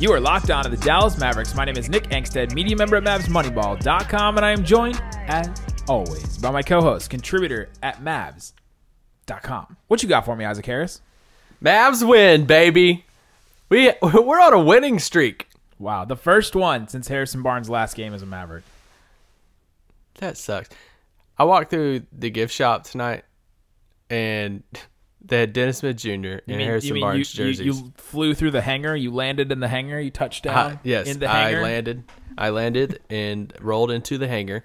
You are locked on to the Dallas Mavericks. My name is Nick Angstadt, media member at MavsMoneyball.com, and I am joined, as always, by my co-host, contributor at Mavs.com. What you got for me, Isaac Harris? Mavs win, baby. We we're on a winning streak. Wow, the first one since Harrison Barnes' last game as a Maverick. That sucks. I walked through the gift shop tonight, and they had Dennis Smith Jr. and You mean, Harrison you, Barnes you, you, jerseys. you flew through the hangar, you landed in the hangar, you touched down I- yes, in the I landed. I landed and rolled into the hangar,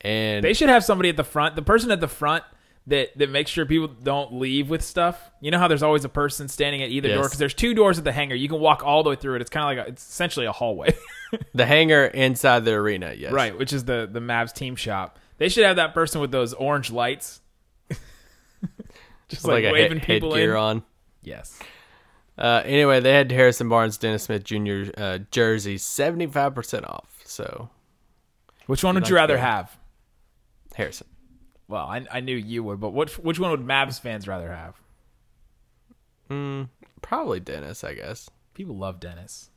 and They should have somebody at the front, the person at the front that that makes sure people don't leave with stuff. You know how there's always a person standing at either door because there's two doors at the hangar. You can walk all the way through it. It's kind of like a, it's essentially a hallway, the hangar inside the arena. Yes, right? Which is the the Mavs team shop. They should have that person with those orange lights, just like, like, a waving head, people headgear in. on. Yes. Uh, anyway, they had Harrison Barnes, Dennis Smith Jr. Uh, jerseys, seventy five percent off. So Which one would like you rather have? Harrison. Well, I, I knew you would, but which which one would Mavs fans rather have? Mm, probably Dennis, I guess. People love Dennis.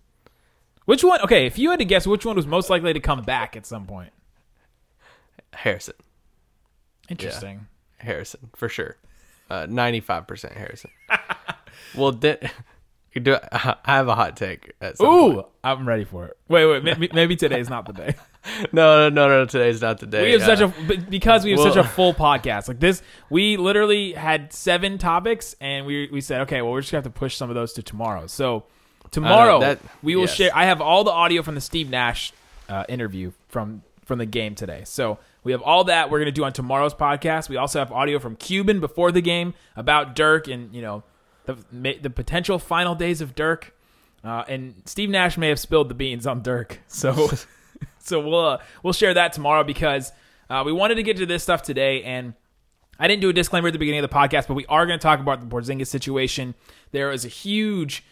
Which one? Okay, if you had to guess, which one was most likely to come back at some point? Harrison. Interesting. Harrison for sure. Ninety five percent Harrison. well, do I I have a hot take? At some Ooh, point. I'm ready for it. Wait, wait, maybe, maybe today's not the day. no, no, no, no. Today's not the day. We have such Uh, a because we have such a full podcast. Like this, we literally had seven topics, and we we said, okay, well, we're just gonna have to push some of those to tomorrow. So tomorrow that- we will yes. share. I have all the audio from the Steve Nash uh, interview from from the game today. So we have all that we're gonna do on tomorrow's podcast. We also have audio from Cuban before the game about Dirk and you know the the potential final days of Dirk. Uh, and Steve Nash may have spilled the beans on Dirk. So so we'll uh, we'll share that tomorrow because uh, we wanted to get to this stuff today, and I didn't do a disclaimer at the beginning of the podcast, but we are going to talk about the Porzingis situation. There is a huge,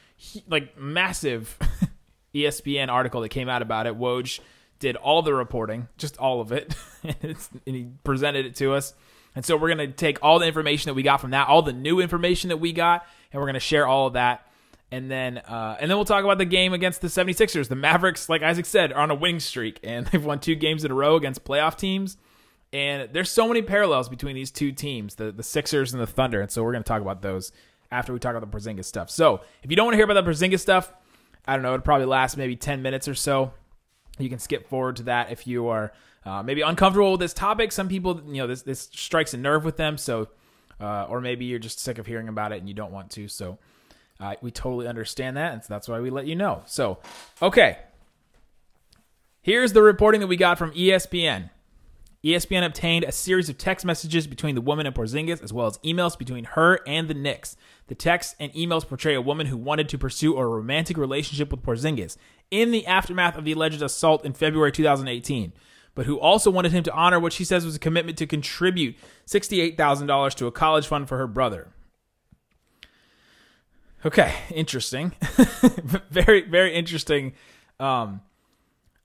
like massive ESPN article that came out about it. Woj did all the reporting, just all of it, and, he presented it to us. And so we're going to take all the information that we got from that, all the new information that we got, and we're going to share all of that. And then uh, and then we'll talk about the game against the 76ers. The Mavericks, like Isaac said, are on a winning streak and they've won two games in a row against playoff teams. And there's so many parallels between these two teams, the, the Sixers and the Thunder. And so we're going to talk about those after we talk about the Porzingis stuff. So if you don't want to hear about the Porzingis stuff, I don't know, it'll probably last maybe 10 minutes or so. You can skip forward to that if you are uh, maybe uncomfortable with this topic. Some people, you know, this, this strikes a nerve with them. So, uh, or maybe you're just sick of hearing about it and you don't want to. So, uh, we totally understand that, and so that's why we let you know. So, okay. Here's the reporting that we got from ESPN. ESPN obtained a series of text messages between the woman and Porzingis, as well as emails between her and the Knicks. The texts and emails portray a woman who wanted to pursue a romantic relationship with Porzingis in the aftermath of the alleged assault in February 2018, but who also wanted him to honor what she says was a commitment to contribute $68,000 to a college fund for her brother. Okay, interesting. very, very interesting. Um,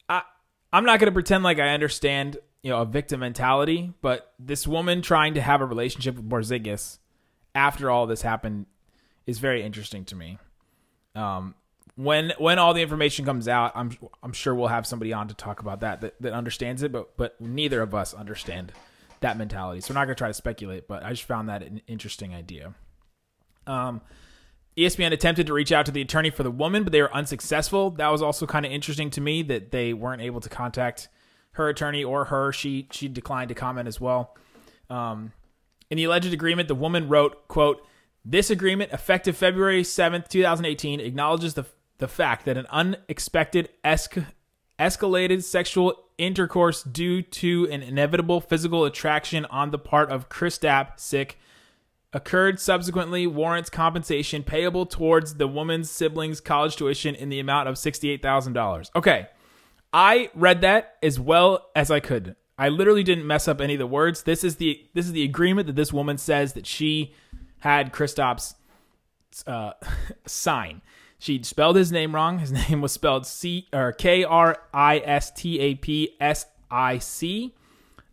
I I'm not gonna pretend like I understand, you know, a victim mentality, but this woman trying to have a relationship with Porzingis after all this happened is very interesting to me. Um, when when all the information comes out, I'm I'm sure we'll have somebody on to talk about that that, that understands it, but but neither of us understand that mentality, so we're not gonna try to speculate. But I just found that an interesting idea. Um, ESPN attempted to reach out to the attorney for the woman, but they were unsuccessful. That was also kind of interesting to me that they weren't able to contact her attorney or her. She she declined to comment as well. Um, in the alleged agreement, the woman wrote, "quote This agreement, effective February seventh, two thousand eighteen, acknowledges the the fact that an unexpected esc- escalated sexual intercourse due to an inevitable physical attraction on the part of Kristapsic." occurred subsequently warrants compensation payable towards the woman's siblings' college tuition in the amount of $68,000. Okay. I read that as well as I could. I literally didn't mess up any of the words. This is the this is the agreement that this woman says that she had Kristaps uh, sign. She spelled his name wrong. His name was spelled C or K R I S T A P S I C,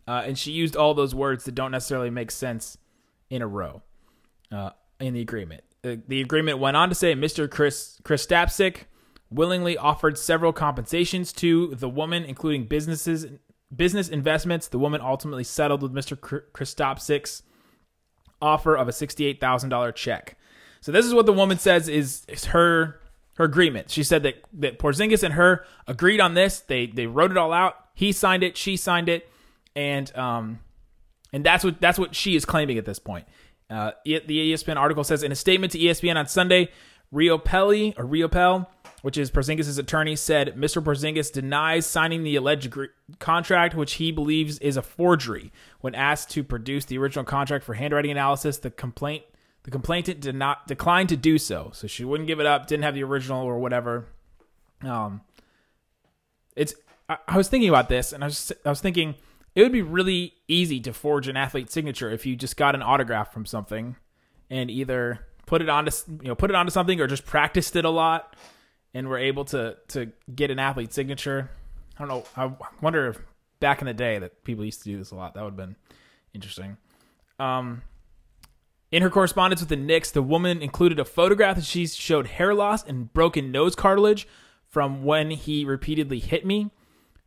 uh, and she used all those words that don't necessarily make sense in a row uh, in the agreement. The, the agreement went on to say Mr. Chris Kristapsic willingly offered several compensations to the woman, including businesses business investments. The woman ultimately settled with Mr. Kristapsic's offer of a sixty-eight thousand dollar check. So this is what the woman says is, is her her agreement. She said that that Porzingis and her agreed on this. They they wrote it all out. He signed it. She signed it, and um, and that's what that's what she is claiming at this point. Uh, the ESPN article says in a statement to ESPN on Sunday, Rio Pelli or Rio Pell, which is Porzingis' attorney, said Mr. Porzingis denies signing the alleged gr- contract, which he believes is a forgery. When asked to produce the original contract for handwriting analysis, the complaint the complainant did not decline to do so, so she wouldn't give it up. Didn't have the original or whatever. Um, it's I, I was thinking about this, and I was I was thinking it would be really easy to forge an athlete signature if you just got an autograph from something and either put it onto you know put it onto something or just practiced it a lot and were able to to get an athlete signature. I don't know. I wonder if back in the day that people used to do this a lot. That would have been interesting. Um, in her correspondence with the Knicks, the woman included a photograph that she showed hair loss and broken nose cartilage from when he repeatedly hit me.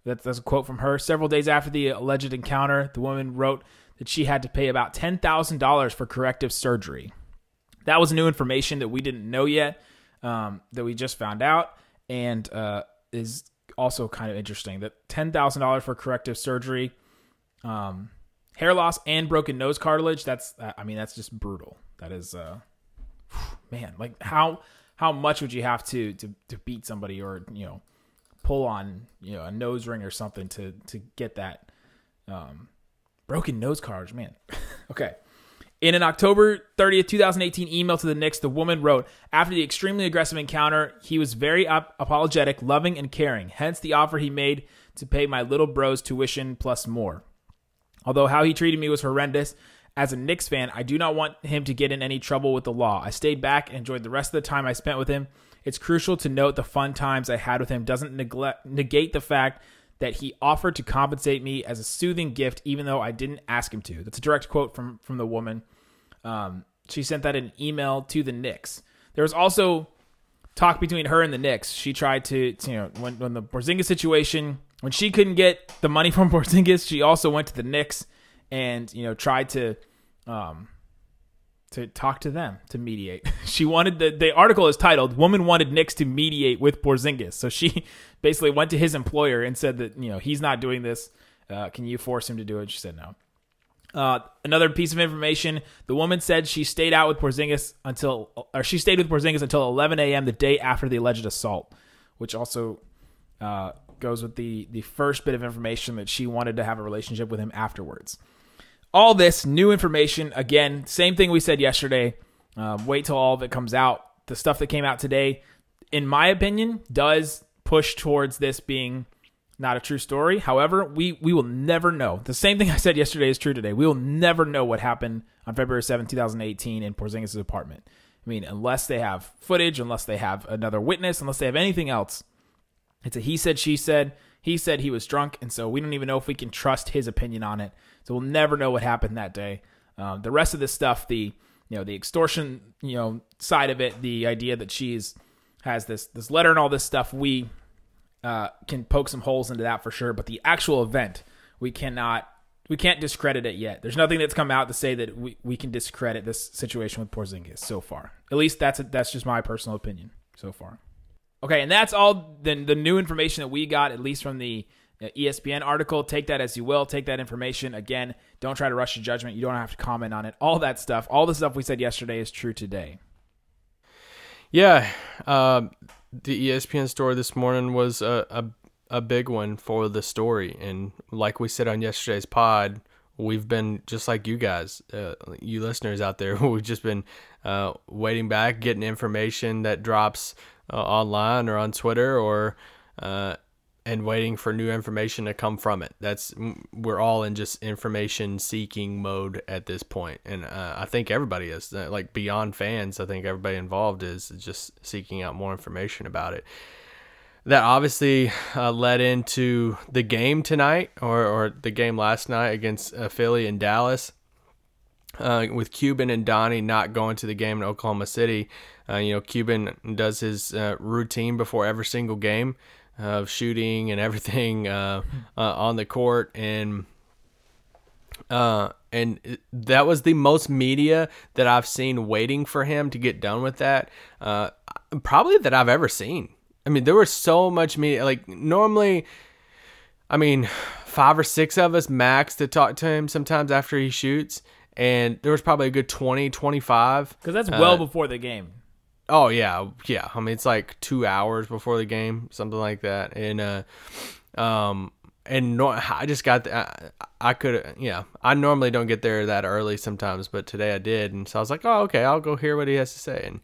That's, that's a quote from her. Several days after the alleged encounter, the woman wrote that she had to pay about $10,000 for corrective surgery. That was new information that we didn't know yet, um, that we just found out, and uh, is also kind of interesting. That $10,000 for corrective surgery. Um, hair loss and broken nose cartilage that's i mean that's just brutal that is uh man like how how much would you have to to to beat somebody or you know pull on you know a nose ring or something to to get that um broken nose cartilage man okay in an October 30th, 2018 email to the Knicks, the woman wrote, After the extremely aggressive encounter, he was very ap- apologetic, loving, and caring. Hence the offer he made to pay my little bro's tuition plus more. Although how he treated me was horrendous, as a Knicks fan, I do not want him to get in any trouble with the law. I stayed back and enjoyed the rest of the time I spent with him. It's crucial to note the fun times I had with him doesn't neglect, negate the fact that he offered to compensate me as a soothing gift, even though I didn't ask him to. That's a direct quote from from the woman. Um, she sent that in an email to the Knicks. There was also talk between her and the Knicks. She tried to, to you know, when when the Porzingis situation when she couldn't get the money from Porzingis, she also went to the Knicks and you know tried to um to talk to them to mediate. She wanted the the article is titled "Woman Wanted Knicks to Mediate with Porzingis." So she basically went to his employer and said that you know he's not doing this. Uh, can you force him to do it? She said no. Uh, another piece of information: the woman said she stayed out with Porzingis until, or she stayed with Porzingis until 11 a.m. the day after the alleged assault, which also uh, goes with the the first bit of information that she wanted to have a relationship with him afterwards. All this new information, again, same thing we said yesterday. Um, wait till all of it comes out. The stuff that came out today, in my opinion, does push towards this being not a true story. However, we we will never know. The same thing I said yesterday is true today. We will never know what happened on February 7, 2018 in Porzingis' apartment. I mean, unless they have footage, unless they have another witness, unless they have anything else, it's a he said, she said. He said he was drunk, and so we don't even know if we can trust his opinion on it. So we'll never know what happened that day. Um, the rest of this stuff, the you know the extortion, you know side of it, the idea that she's has this this letter and all this stuff, we uh, can poke some holes into that for sure. But the actual event, we cannot we can't discredit it yet. There's nothing that's come out to say that we, we can discredit this situation with Porzingis so far. At least that's a, that's just my personal opinion so far. Okay, and that's all the, the new information that we got, at least from the uh, ESPN article. Take that as you will. Take that information. Again, don't try to rush to judgment. You don't have to comment on it. All that stuff, all the stuff we said yesterday is true today. Yeah, um, the ESPN story this morning was a, a, a big one for the story, and like we said on yesterday's pod, we've been just like you guys, uh, you listeners out there, we've just been uh, waiting back, getting information that drops uh, online or on Twitter or uh, and waiting for new information to come from it. That's we're all in just information seeking mode at this point, and uh, I think everybody is uh, like beyond fans. I think everybody involved is just seeking out more information about it. That obviously uh, led into the game tonight, or, or the game last night against uh, Philly and Dallas. Uh, with Cuban and Donnie not going to the game in Oklahoma City, uh, you know, Cuban does his uh, routine before every single game of shooting and everything uh, uh, on the court, and uh, and that was the most media that I've seen waiting for him to get done with that. Probably that I've ever seen. I mean, there was so much media. Like normally, I mean, five or six of us max to talk to him sometimes after he shoots. And there was probably a good 20, 25. Because that's well before the game. Oh yeah, yeah. I mean, it's like two hours before the game, something like that. And uh, um, and no, I just got the, I, I could yeah. I normally don't get there that early sometimes, but today I did, and so I was like, oh okay, I'll go hear what he has to say. And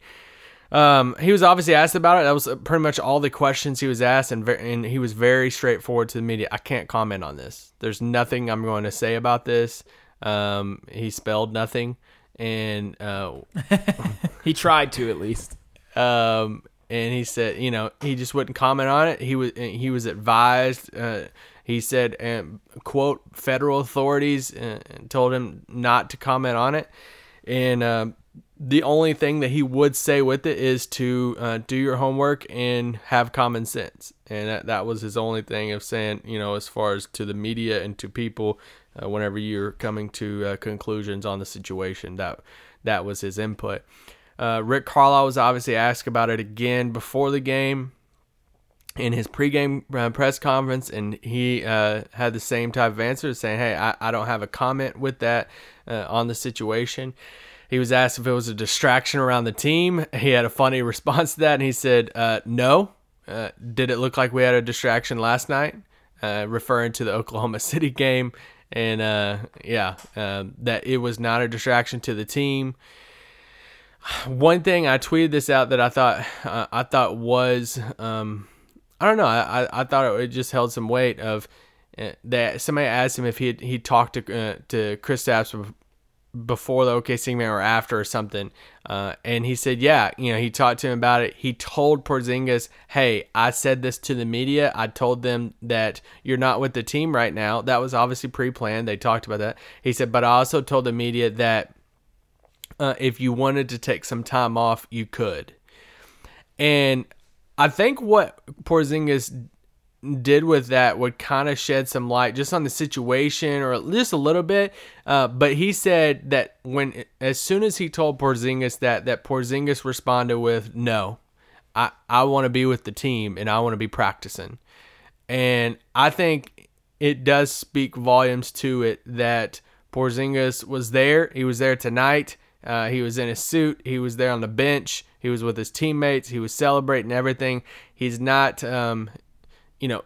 um, he was obviously asked about it. That was pretty much all the questions he was asked, and very, and he was very straightforward to the media. I can't comment on this. There's nothing I'm going to say about this. Um, he spelled nothing and uh, he tried to at least. Um, and he said, you know, he just wouldn't comment on it. He was he was advised. Uh, he said, um, "quote Federal authorities uh, told him not to comment on it." And uh, the only thing that he would say with it is to uh, do your homework and have common sense. And that, that was his only thing of saying, you know, as far as to the media and to people, uh, whenever you're coming to uh, conclusions on the situation. That that was his input. Uh, Rick Carlisle was obviously asked about it again before the game in his pregame uh, press conference, and he uh, had the same type of answer, saying, "Hey, I, I don't have a comment with that uh, on the situation." He was asked if it was a distraction around the team. He had a funny response to that, and he said, "No." did it look like we had a distraction last night? referring to the Oklahoma City game and uh, yeah, uh, that it was not a distraction to the team. One thing I tweeted this out that I thought uh, I thought was um, I don't know I, I thought it just held some weight of uh, that somebody asked him if he he talked to uh, to Kristaps before the OKC game or after or something. Uh, and he said, yeah, you know, he talked to him about it. He told Porzingis, hey, I said this to the media. I told them that you're not with the team right now. That was obviously pre planned. They talked about that. He said, but I also told the media that uh, if you wanted to take some time off, you could. And I think what Porzingis did with that would kind of shed some light just on the situation or just a little bit. Uh, but he said that when as soon as he told Porzingis that that Porzingis responded with no, I I want to be with the team and I want to be practicing, and I think it does speak volumes to it that Porzingis was there. He was there tonight. Uh, he was in his suit. He was there on the bench. He was with his teammates. He was celebrating everything. He's not um, you know,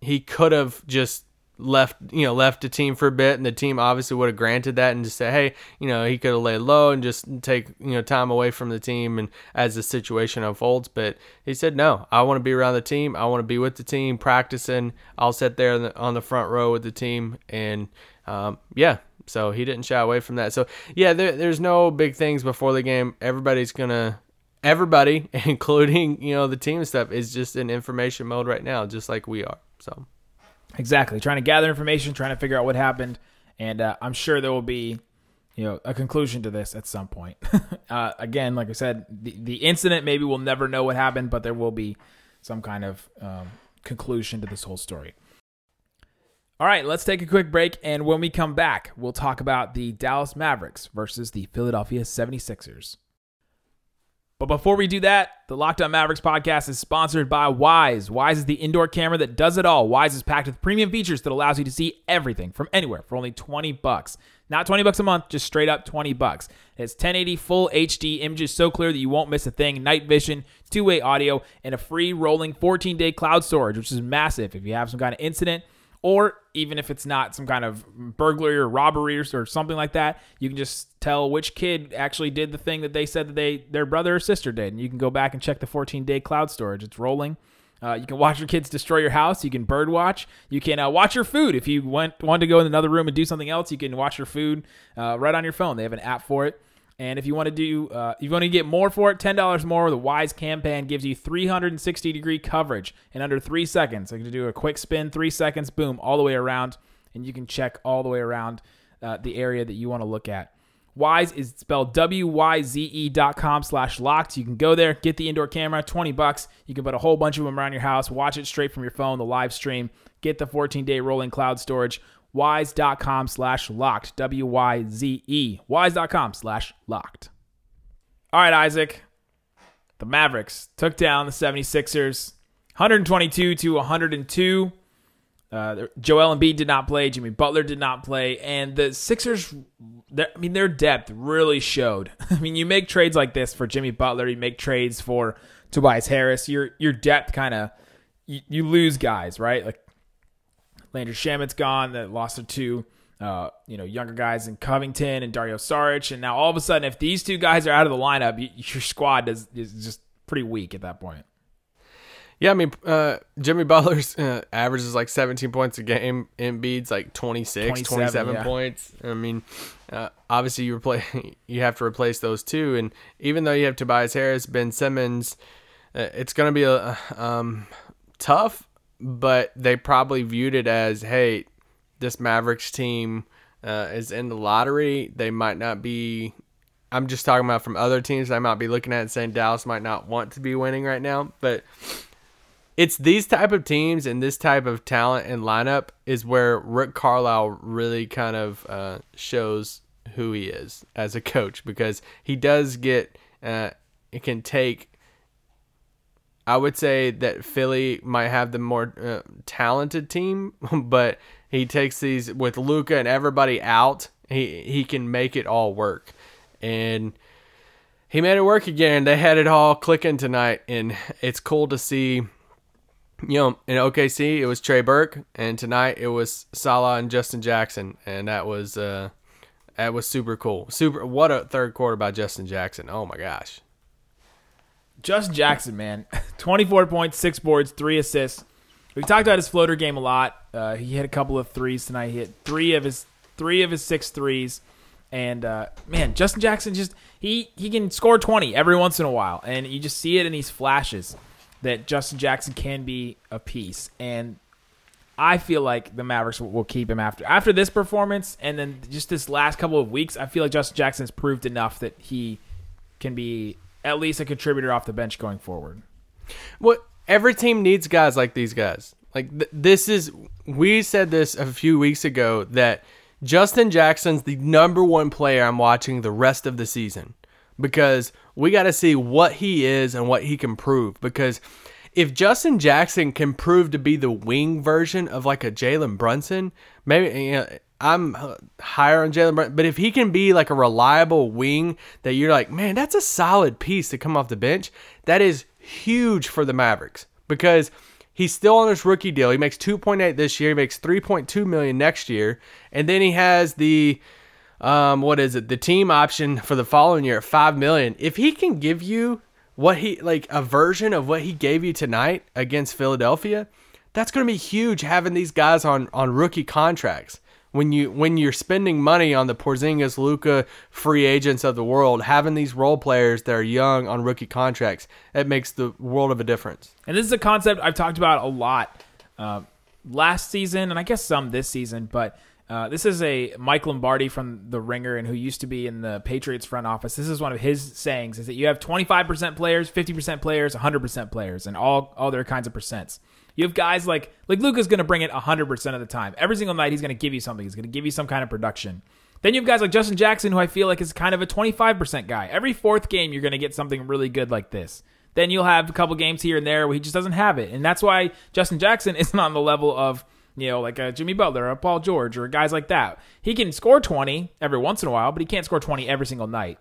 he could have just left you know left the team for a bit and the team obviously would have granted that and just say hey you know he could have laid low and just take you know time away from the team and as the situation unfolds. But he said no i want to be around the team. I want to be with the team practicing. I'll sit there on the, on the front row with the team. And um, yeah so he didn't shy away from that. So yeah there, there's no big things before the game. Everybody's gonna everybody, including you know the team stuff, is just in information mode right now, just like we are. So exactly, trying to gather information, trying to figure out what happened, and uh, I'm sure there will be you know a conclusion to this at some point. uh, again, like I said, the the incident maybe we'll never know what happened, but there will be some kind of um, conclusion to this whole story. All right, let's take a quick break. And when we come back, we'll talk about the Dallas Mavericks versus the Philadelphia 76ers. But before we do that, the Locked On Mavericks podcast is sponsored by Wyze. Wyze is the indoor camera that does it all. Wyze is packed with premium features that allows you to see everything from anywhere for only 20 bucks. Not 20 bucks a month, just straight up 20 bucks. It's 1080 full HD images so clear that you won't miss a thing, night vision, two-way audio, and a free rolling 14-day cloud storage, which is massive. If you have some kind of incident or even if it's not some kind of burglary or robbery or, something like that, you can just tell which kid actually did the thing that they said that they their brother or sister did, and you can go back and check the 14 day cloud storage. It's rolling. Uh, you can watch your kids destroy your house. You can bird watch. You can uh, watch your food. If you want, want to go in another room and do something else, you can watch your food uh, right on your phone. They have an app for it. And if you want to do, uh, you want to get more for it, ten dollars more. The Wyze Cam Pan gives you 360 degree coverage in under three seconds. You can do a quick spin, three seconds, boom, all the way around, and you can check all the way around uh, the area that you want to look at. Wyze is spelled W-Y-Z-E dot com slash locked. You can go there, get the indoor camera, 20 bucks. You can put a whole bunch of them around your house, watch it straight from your phone, the live stream, get the 14-day rolling cloud storage. Wyze.com slash locked. W-Y-Z-E. Wyze.com slash locked. All right, Isaac. The Mavericks took down the 76ers 122 to 102. Uh, Joel Embiid did not play. Jimmy Butler did not play, and the Sixers. I mean, their depth really showed. I mean, you make trades like this for Jimmy Butler. You make trades for Tobias Harris. Your your depth kind of you, you lose guys, right? Like Landry Shamet's gone. That lost to two, uh, you know, younger guys in Covington and Dario Saric, and now all of a sudden, if these two guys are out of the lineup, you, your squad is, is just pretty weak at that point. Yeah, I mean, uh, Jimmy Butler's uh, average is like 17 points a game. Embiid's like 26, 27, 27 yeah. points. I mean, uh, obviously you replace, you have to replace those two, and even though you have Tobias Harris, Ben Simmons, uh, it's going to be a um, tough. But they probably viewed it as, hey, this Mavericks team uh, is in the lottery. They might not be. I'm just talking about from other teams. I might be looking at and saying Dallas might not want to be winning right now, but it's these type of teams and this type of talent and lineup is where Rick Carlisle really kind of uh, shows who he is as a coach because he does get uh, it can take. I would say that Philly might have the more uh, talented team, but he takes these with Luka and everybody out. He he can make it all work, and he made it work again. They had it all clicking tonight, and it's cool to see you know, in OKC it was Trey Burke, and tonight it was Salah and Justin Jackson, and that was uh, that was super cool. Super, what a third quarter by Justin Jackson. Oh my gosh. Justin Jackson, man, 24 points, six boards, three assists. We talked about his floater game a lot. Uh, he hit a couple of threes tonight. He hit three of his three of his six threes, and uh, man, Justin Jackson just he he can score 20 every once in a while, and you just see it in these flashes that Justin Jackson can be a piece. And I feel like the Mavericks will keep him after after this performance, and then just this last couple of weeks. I feel like Justin Jackson's proved enough that he can be at least a contributor off the bench going forward. What every team needs guys like these guys. Like th- this is we said this a few weeks ago that Justin Jackson's the number one player I'm watching the rest of the season because we got to see what he is and what he can prove because if Justin Jackson can prove to be the wing version of like a Jalen Brunson, maybe you know, I'm higher on Jalen Brunson, but if he can be like a reliable wing that you're like, man, that's a solid piece to come off the bench, that is huge for the Mavericks because he's still on his rookie deal. He makes 2.8 this year, he makes 3.2 million next year, and then he has the um, what is it? The team option for the following year at five million. If he can give you what he like a version of what he gave you tonight against Philadelphia, that's going to be huge. Having these guys on on rookie contracts when you when you're spending money on the Porzingis, Luka free agents of the world, having these role players that are young on rookie contracts, it makes the world of a difference. And this is a concept I've talked about a lot uh, last season, and I guess some this season. But uh, this is a Mike Lombardi from The Ringer, and who used to be in the Patriots front office. This is one of his sayings: is that you have 25% players, 50% players, 100% players, and all other kinds of percents. You have guys like like Luka's going to bring it 100% of the time. Every single night, he's going to give you something. He's going to give you some kind of production. Then you have guys like Justin Jackson, who I feel like is kind of a 25% guy. Every fourth game, you're going to get something really good like this. Then you'll have a couple games here and there where he just doesn't have it. And that's why Justin Jackson isn't on the level of, you know, like a Jimmy Butler or Paul George or guys like that. He can score 20 every once in a while, but he can't score 20 every single night.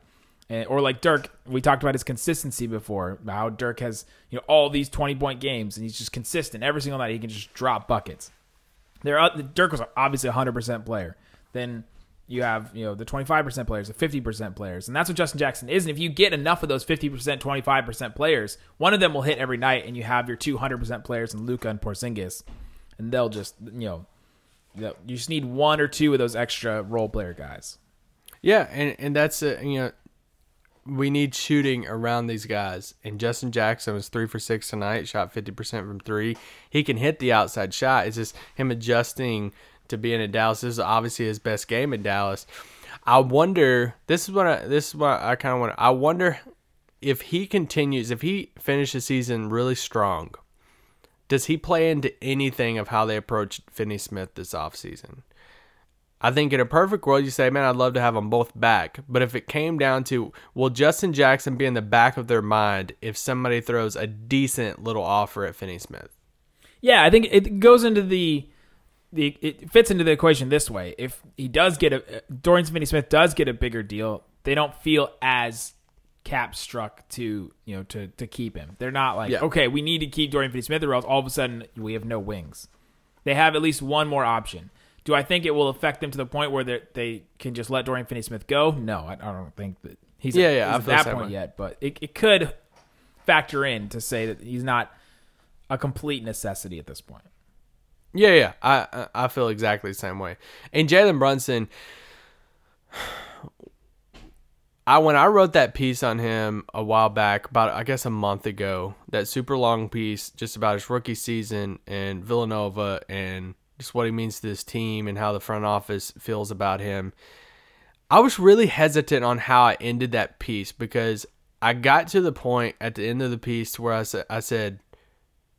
And, or like Dirk, we talked about his consistency before. How Dirk has you know all these twenty point games, and he's just consistent every single night. He can just drop buckets. There, Dirk was obviously a hundred percent player. Then you have you know the 25% players, the 50% players, and that's what Justin Jackson is. And if you get enough of those 50%, 25% players, one of them will hit every night, and you have your 200% players in Luka and Porzingis, and they'll just you know you just need one or two of those extra role player guys. Yeah, and and that's it. you know we need shooting around these guys. And Justin Jackson was three for six tonight, shot fifty percent from three. He can hit the outside shot. It's just him adjusting to being in Dallas. This is obviously his best game in Dallas. I wonder. This is what I, this is what I kind of want. I wonder if he continues, if he finishes the season really strong. Does he play into anything of how they approach Finney Smith this offseason? I think in a perfect world, you say, man, I'd love to have them both back. But if it came down to, will Justin Jackson be in the back of their mind if somebody throws a decent little offer at Finney Smith? Yeah, I think it goes into the the it fits into the equation this way. If he does get a uh, Dorian Finney-Smith does get a bigger deal, they don't feel as cap struck to you know to to keep him. They're not like Yeah. okay, we need to keep Dorian Finney-Smith, or else all of a sudden we have no wings. They have at least one more option. Do I think it will affect them to the point where they they can just let Dorian Finney-Smith go? No, I, I don't think that he's Yeah, at, yeah, he's at that point way. yet. But it it could factor in to say that he's not a complete necessity at this point. Yeah, yeah, I I feel exactly the same way. And Jalen Brunson, I when I wrote that piece on him a while back, about I guess a month ago, that super long piece just about his rookie season and Villanova and just what he means to this team and how the front office feels about him. I was really hesitant on how I ended that piece because I got to the point at the end of the piece where I said I said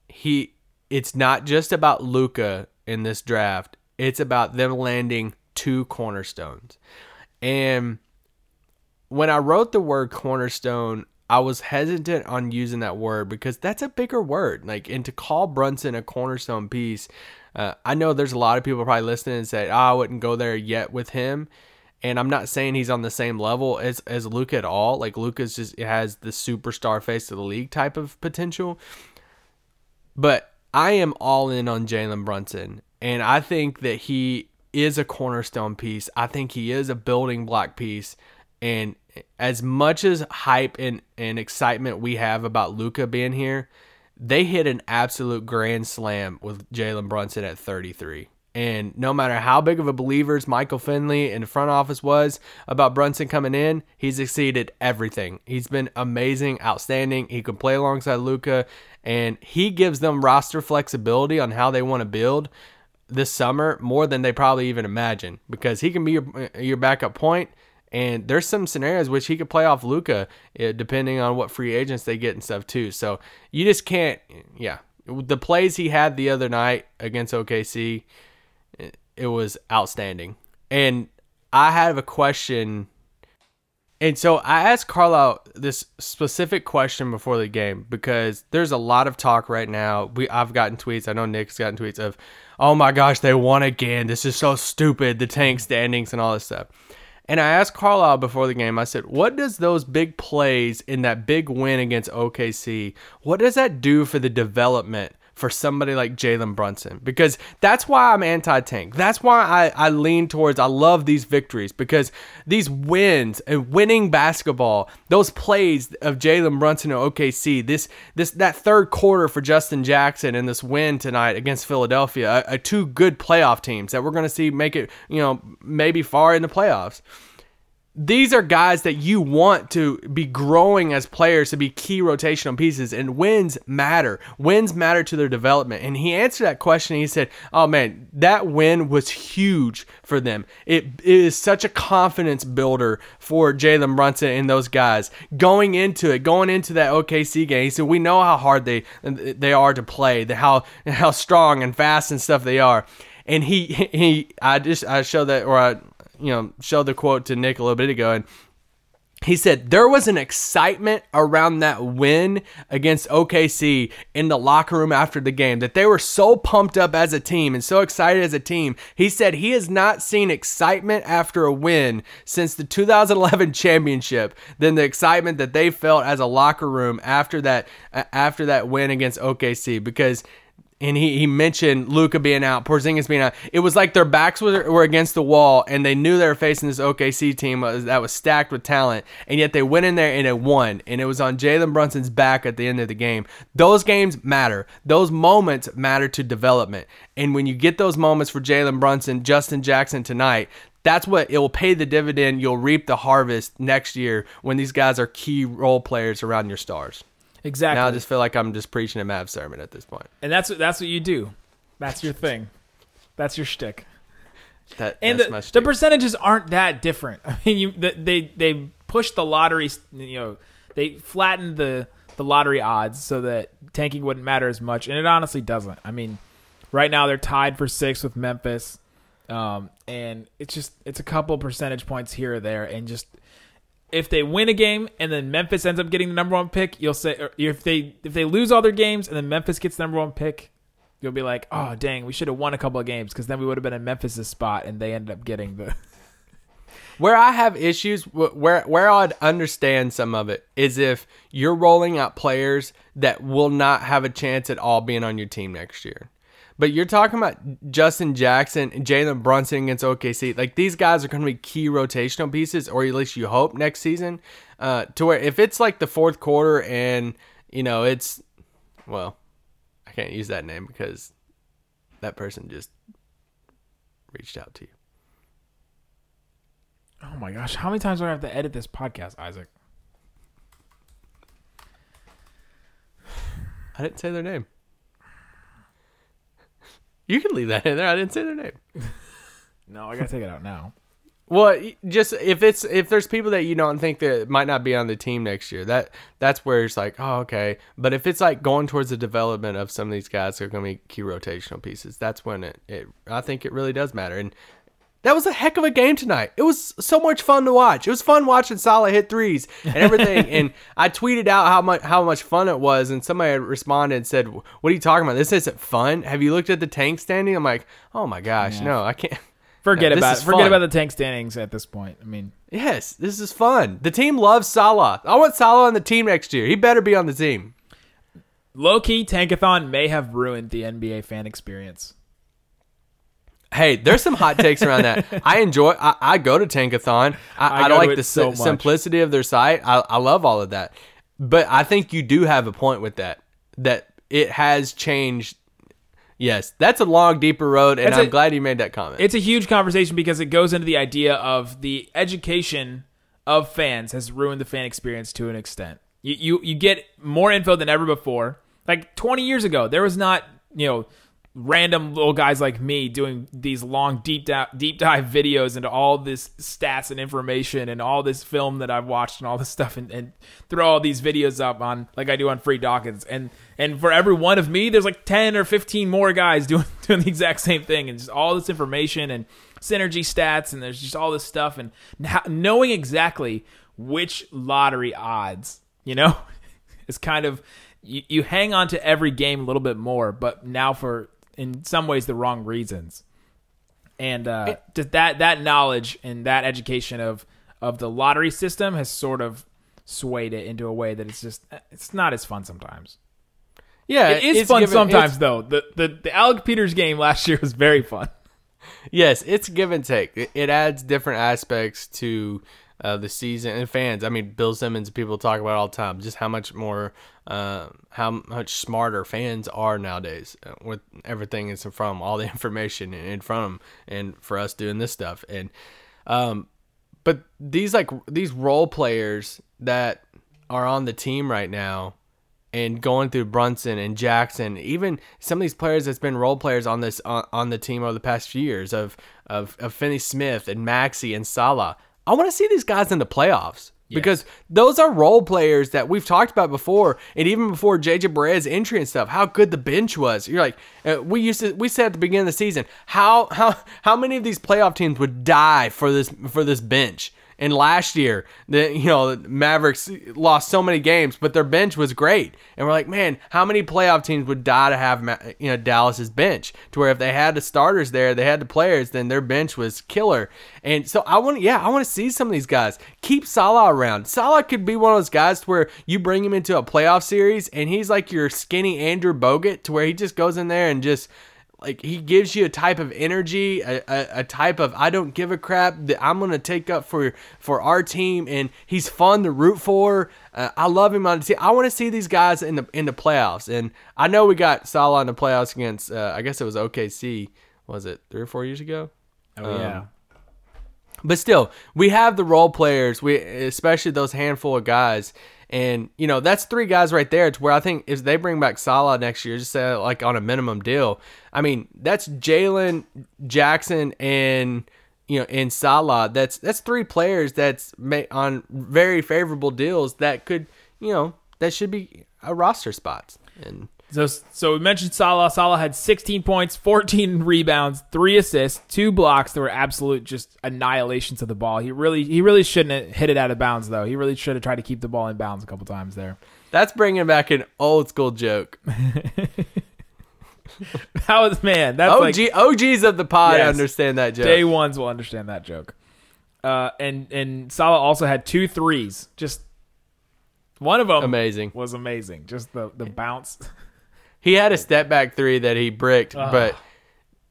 he it's not just about Luka in this draft. It's about them landing two cornerstones. And when I wrote the word cornerstone, I was hesitant on using that word because that's a bigger word. Like, and to call Brunson a cornerstone piece, uh, I know there's a lot of people probably listening and say, oh, I wouldn't go there yet with him. And I'm not saying he's on the same level as as Luka at all. Like Luka's just has the superstar face of the league type of potential. But I am all in on Jalen Brunson, and I think that he is a cornerstone piece. I think he is a building block piece. And as much as hype and, and excitement we have about Luka being here, they hit an absolute grand slam with Jalen Brunson at 33. And no matter how big of a believers Michael Finley in the front office was about Brunson coming in, he's exceeded everything. He's been amazing, outstanding. He can play alongside Luka, and he gives them roster flexibility on how they want to build this summer more than they probably even imagine because he can be your your backup point. And there's some scenarios which he could play off Luka, eh, depending on what free agents they get and stuff too. So you just can't, yeah. The plays he had the other night against OKC, it, eh, it was outstanding. And I have a question. And so I asked Carlisle this specific question before the game because there's a lot of talk right now. We I've gotten tweets. I know Nick's gotten tweets of, "Oh my gosh, they won again. This is so stupid. The tank standings and all this stuff." And I asked Carlisle before the game. I said, "What does those big plays in that big win against OKC? What does that do for the development for somebody like Jalen Brunson? Because that's why I'm anti-tank. That's why I, I lean towards I love these victories because these wins and winning basketball, those plays of Jalen Brunson and OKC, this this that third quarter for Justin Jackson and this win tonight against Philadelphia, a, a two good playoff teams that we're going to see make it, you know, maybe far in the playoffs these are guys that you want to be growing as players to be key rotational pieces and wins matter. Wins matter to their development. And he answered that question. He said oh man that win was huge for them. It is such a confidence builder for jalen brunson and those guys going into it going into that okc game. He said we know how hard they they are to play how how strong and fast and stuff they are. And he he i just i showed that or i you know, showed the quote to Nick a little bit ago, and he said there was an excitement around that win against OKC in the locker room after the game that they were so pumped up as a team and so excited as a team. He said he has not seen excitement after a win since the 2011 championship than the excitement that they felt as a locker room after that after that win against OKC because and he, he mentioned Luka being out, Porzingis being out. It was like their backs were, were against the wall, and they knew they were facing this OKC team uh, that was stacked with talent, and yet they went in there and it won, and it was on Jalen Brunson's back at the end of the game. Those games matter. Those moments matter to development, and when you get those moments for Jalen Brunson, Justin Jackson tonight, that's what it will pay the dividend. You'll reap the harvest next year when these guys are key role players around your stars. Exactly. Now I just feel like I'm just preaching a Mav sermon at this point. and that's what that's what you do. That's your thing. That's your shtick. That And the, the percentages aren't that different. I mean, you the, they they pushed the lottery. You know, they flattened the the lottery odds so that tanking wouldn't matter as much, and it honestly doesn't. I mean, right now they're tied for six with Memphis, um, and it's just it's a couple percentage points here or there, and just if they win a game and then Memphis ends up getting the number one pick, you'll say if they if they lose all their games and then Memphis gets the number one pick, you'll be like, oh dang, we should have won a couple of games because then we would have been in Memphis' spot and they ended up getting the. Where I have issues, where where I'd understand some of it is if you're rolling out players that will not have a chance at all being on your team next year. But you're talking about Justin Jackson Jalen Brunson against OKC. Like these guys are going to be key rotational pieces, or at least you hope next season. Uh, to where if it's like the fourth quarter and you know it's, well, I can't use that name because that person just reached out to you. Oh my gosh, how many times do I have to edit this podcast, Isaac? I didn't say their name. You can leave that in there. I didn't say their name. No, I gotta take it out now. Well, just if it's if there's people that you don't think that might not be on the team next year, that that's where it's like, oh, okay. But if it's like going towards the development of some of these guys that are going to be key rotational pieces, that's when it, it I think it really does matter. And that was a heck of a game tonight. It was so much fun to watch. It was fun watching Salah hit threes and everything. and I tweeted out how much how much fun it was, and somebody had responded and said, "What are you talking about? This isn't fun. Have you looked at the tank standing?" I'm like, "Oh my gosh, no, I can't." Forget No, about forget fun. about the tank standings at this point. I mean, Yes, this is fun. The team loves Salah. I want Salah on the team next year. He better be on the team. low key Tankathon may have ruined the NBA fan experience. Hey, there's some hot takes around that. I enjoy. I, I go to Tankathon. I, I I, like the so simplicity of their site. I, I love all of that. But I think you do have a point with that. That it has changed. Yes, that's a long, deeper road, and That's I'm glad you made that comment. It's a huge conversation because it goes into the idea of the education of fans has ruined the fan experience to an extent. You you, you get more info than ever before. Like 20 years ago, there was not, you know, random little guys like me doing these long deep dive, deep dive videos into all this stats and information and all this film that I've watched and all this stuff and, and throw all these videos up on like I do on Free Dawkins. And and for every one of me there's like 10 or 15 more guys doing doing the exact same thing and just all this information and synergy stats and there's just all this stuff and now, knowing exactly which lottery odds you know? Is kind of you, you hang on to every game a little bit more but now for in some ways the wrong reasons and uh, just that that knowledge and that education of of the lottery system has sort of swayed it into a way that it's just it's not as fun sometimes. yeah, It is it's fun given- sometimes though. The, the the Alec Peters game last year was very fun. Yes, it's give and take. It, it adds different aspects to uh, the season and fans. I mean, Bill Simmons, people talk about all the time, just how much more, uh, how much smarter fans are nowadays uh, with everything that's in front of all the information in front of them, and for us doing this stuff. And, um, but these like these role players that are on the team right now and going through Brunson and Jackson, even some of these players that's been role players on this on, on the team over the past few years of of, of Finney Smith and Maxi and Salah. I want to see these guys in the playoffs because those are role players that we've talked about before, and even before JJ Barea's entry and stuff. How good the bench was. You're like, uh, we used to we said at the beginning of the season, how how how many of these playoff teams would die for this for this bench? And last year, the you know Mavericks lost so many games, but their bench was great. And we're like, man, how many playoff teams would die to have you know Dallas's bench? To where if they had the starters there, they had the players, then their bench was killer. And so I want, yeah, I want to see some of these guys keep Salah around. Salah could be one of those guys to where you bring him into a playoff series, and he's like your skinny Andrew Bogut, to where he just goes in there and just like he gives you a type of energy, a, a, a type of I don't give a crap that I'm gonna take up for for our team, and he's fun to root for. Uh, I love him on the team. I want to see these guys in the in the playoffs, and I know we got Salah in the playoffs against uh, I guess it was OKC. Was it three or four years ago? Oh yeah. But still, we have the role players, we especially those handful of guys. And you know that's three guys right there. To where I think if they bring back Salah next year, just say like on a minimum deal, I mean that's Jalen Jackson and you know and Salah. That's that's three players that's ma- on very favorable deals that could you know that should be a roster spots. And So, so we mentioned Salah. Salah had 16 points, 14 rebounds, three assists, two blocks that were absolute just annihilations of the ball. He really, he really shouldn't have hit it out of bounds though. He really should have tried to keep the ball in bounds a couple times there. that's bringing back an old school joke. That was man. That's OG like OGs of the pod Yes. understand that joke. day ones will understand that joke. Uh, and and Salah also had two threes. Just one of them Amazing. was amazing. Just the the bounce. He had a step back three that he bricked, but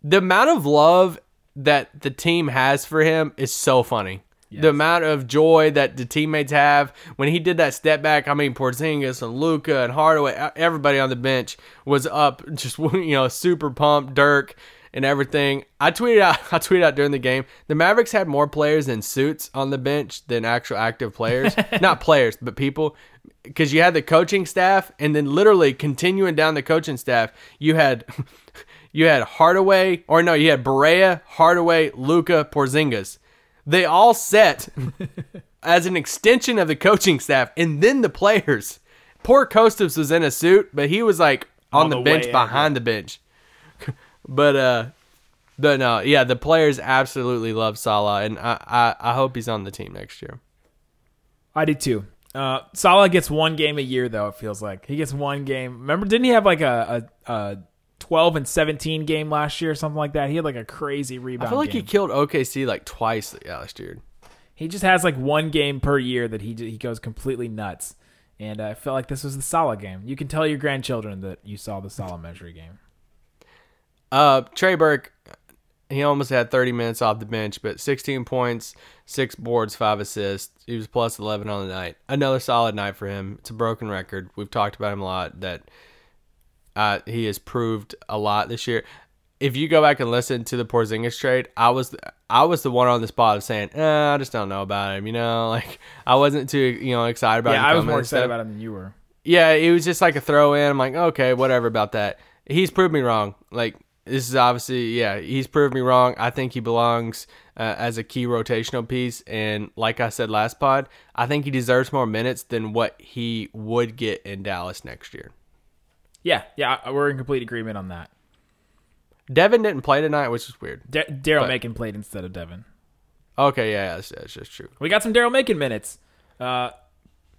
the amount of love that the team has for him is so funny. The amount of joy that the teammates have when he did that step back. I mean, Porzingis and Luka and Hardaway, everybody on the bench was up, just you know, super pumped. Dirk and everything. I tweeted out. I tweeted out during the game. The Mavericks had more players in suits on the bench than actual active players. Not players, but people. Because you had the coaching staff, and then literally continuing down the coaching staff, you had you had Hardaway, or no, you had Barea, Hardaway, Luka, Porzingis. They all set as an extension of the coaching staff, and then the players. Poor Kostas was in a suit, but he was like on, On the, the bench behind the bench. but uh, but no, yeah, the players absolutely love Salah, and I, I I hope he's on the team next year. I did too. Uh, Salah gets one game a year though. It feels like he gets one game. Remember, didn't he have like a, a, a twelve and seventeen game last year or something like that? He had like a crazy rebound. I feel like he killed OKC like twice last year. he just has like one game per year that he he goes completely nuts. And I felt like this was the Salah game. You can tell your grandchildren that you saw the Salah Mejri game. Uh, Trey Burke, he almost had 30 minutes off the bench, but 16 points, six boards, five assists. He was plus 11 on the night. Another solid night for him. It's a broken record. We've talked about him a lot. That uh, he has proved a lot this year. If you go back and listen to the Porzingis trade, I was I was the one on the spot of saying, eh, I just don't know about him. You know, like I wasn't too you know excited about. him yeah, I was more excited about him than you were. Yeah, it was just like a throw in. I'm like, okay, whatever about that. He's proved me wrong. Like this is obviously, yeah, he's proved me wrong. I think he belongs uh, as a key rotational piece, and like I said last pod, I think he deserves more minutes than what he would get in Dallas next year. Yeah, yeah, we're in complete agreement on that. Devin didn't play tonight, which is weird. Da- Daryl Macon played instead of Devin. Okay, yeah, that's, that's just true. We got some Daryl Macon minutes. Uh,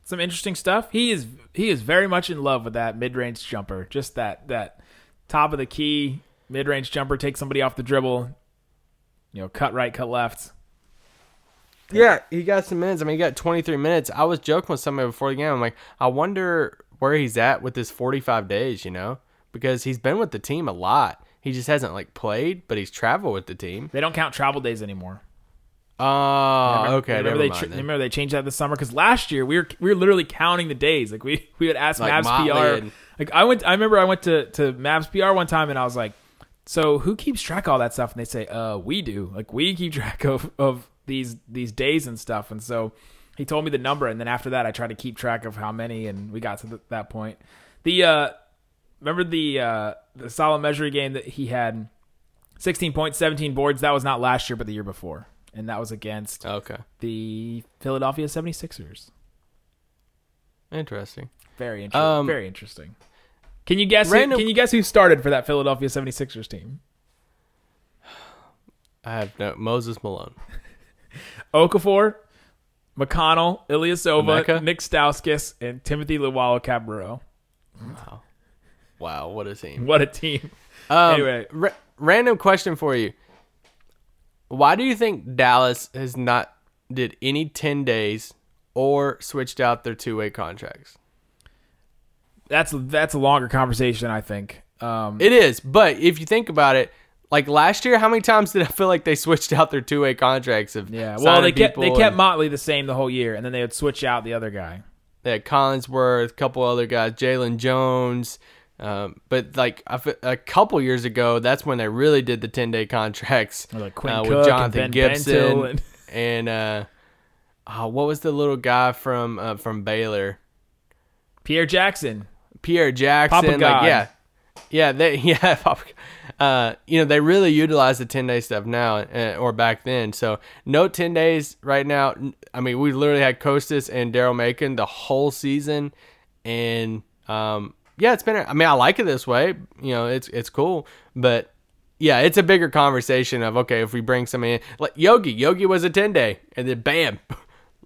some interesting stuff. He is he is very much in love with that mid range jumper. Just that that top of the key mid range jumper. Take somebody off the dribble. You know, cut right, cut left. Yeah, he got some minutes. I mean, he got 23 minutes. I was joking with somebody before the game. I'm like, I wonder where he's at with his 45 days, you know? Because he's been with the team a lot. He just hasn't like played, but he's traveled with the team. They don't count travel days anymore. Oh, Remember- okay. Remember they mind remember they changed that this summer because last year we were we were literally counting the days. Like we we would ask Like Mavs Motley PR. and- Like I went. I remember I went to to Mavs PR one time and I was like, "So who keeps track of all that stuff?" And they say, "Uh, we do. Like we keep track of of these these days and stuff." And so he told me the number, and then after that, I tried to keep track of how many, and we got to th- that point. The uh, remember the uh the Salah Mejri game that he had 16 points, 17 boards. That was not last year, but the year before. And that was against Okay. the Philadelphia 76ers. Interesting. Very interesting. Um, very interesting. Can you guess random- who, can you guess who started for that Philadelphia 76ers team? I have no Moses Malone. Okafor, McConnell, Ilyasova, Emeka? Nick Stauskas, and Timothy Luwawu-Cabarrot. Wow, what a team. What a team! Um, Anyway. ra- random question for you. Why do you think Dallas has not did any 10 days or switched out their two-way contracts? That's that's a longer conversation, I think. Um, It is, but if you think about it, like last year, how many times did I feel like they switched out their two-way contracts? Of yeah, well, they kept they kept and- Motley the same the whole year, and then they would switch out the other guy. they had Collinsworth, a couple other guys, Jalen Jones. Um, but like a couple years ago, that's when they really did the ten day contracts like uh, with Jonathan Gibson and- and uh, oh, what was the little guy from uh, from Baylor? Pierre Jackson. Pierre Jackson. Papa like God. yeah, yeah, they yeah. Papa, uh, you know they really utilize the ten day stuff now uh, or back then. So no ten days right now. I mean, we literally had Kostas and Daryl Macon the whole season, and um, yeah, it's been. I mean, I like it this way. You know, it's it's cool, but yeah, it's a bigger conversation of okay, if we bring somebody in, like Yogi, Yogi was a ten day, and then bam,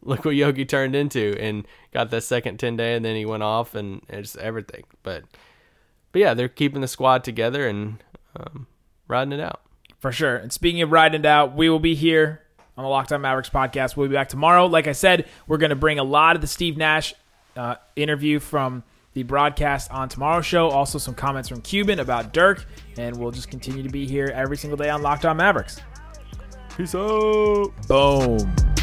look what Yogi turned into, and got that second ten day, and then he went off, and it's everything. But but yeah, they're keeping the squad together and um, riding it out. For sure. And speaking of riding it out, we will be here on the Locked On Mavericks podcast. We'll be back tomorrow. Like I said, we're going to bring a lot of the Steve Nash uh, interview from the broadcast on tomorrow's show. Also, some comments from Cuban about Dirk. And we'll just continue to be here every single day on Locked On Mavericks. Peace out. Boom.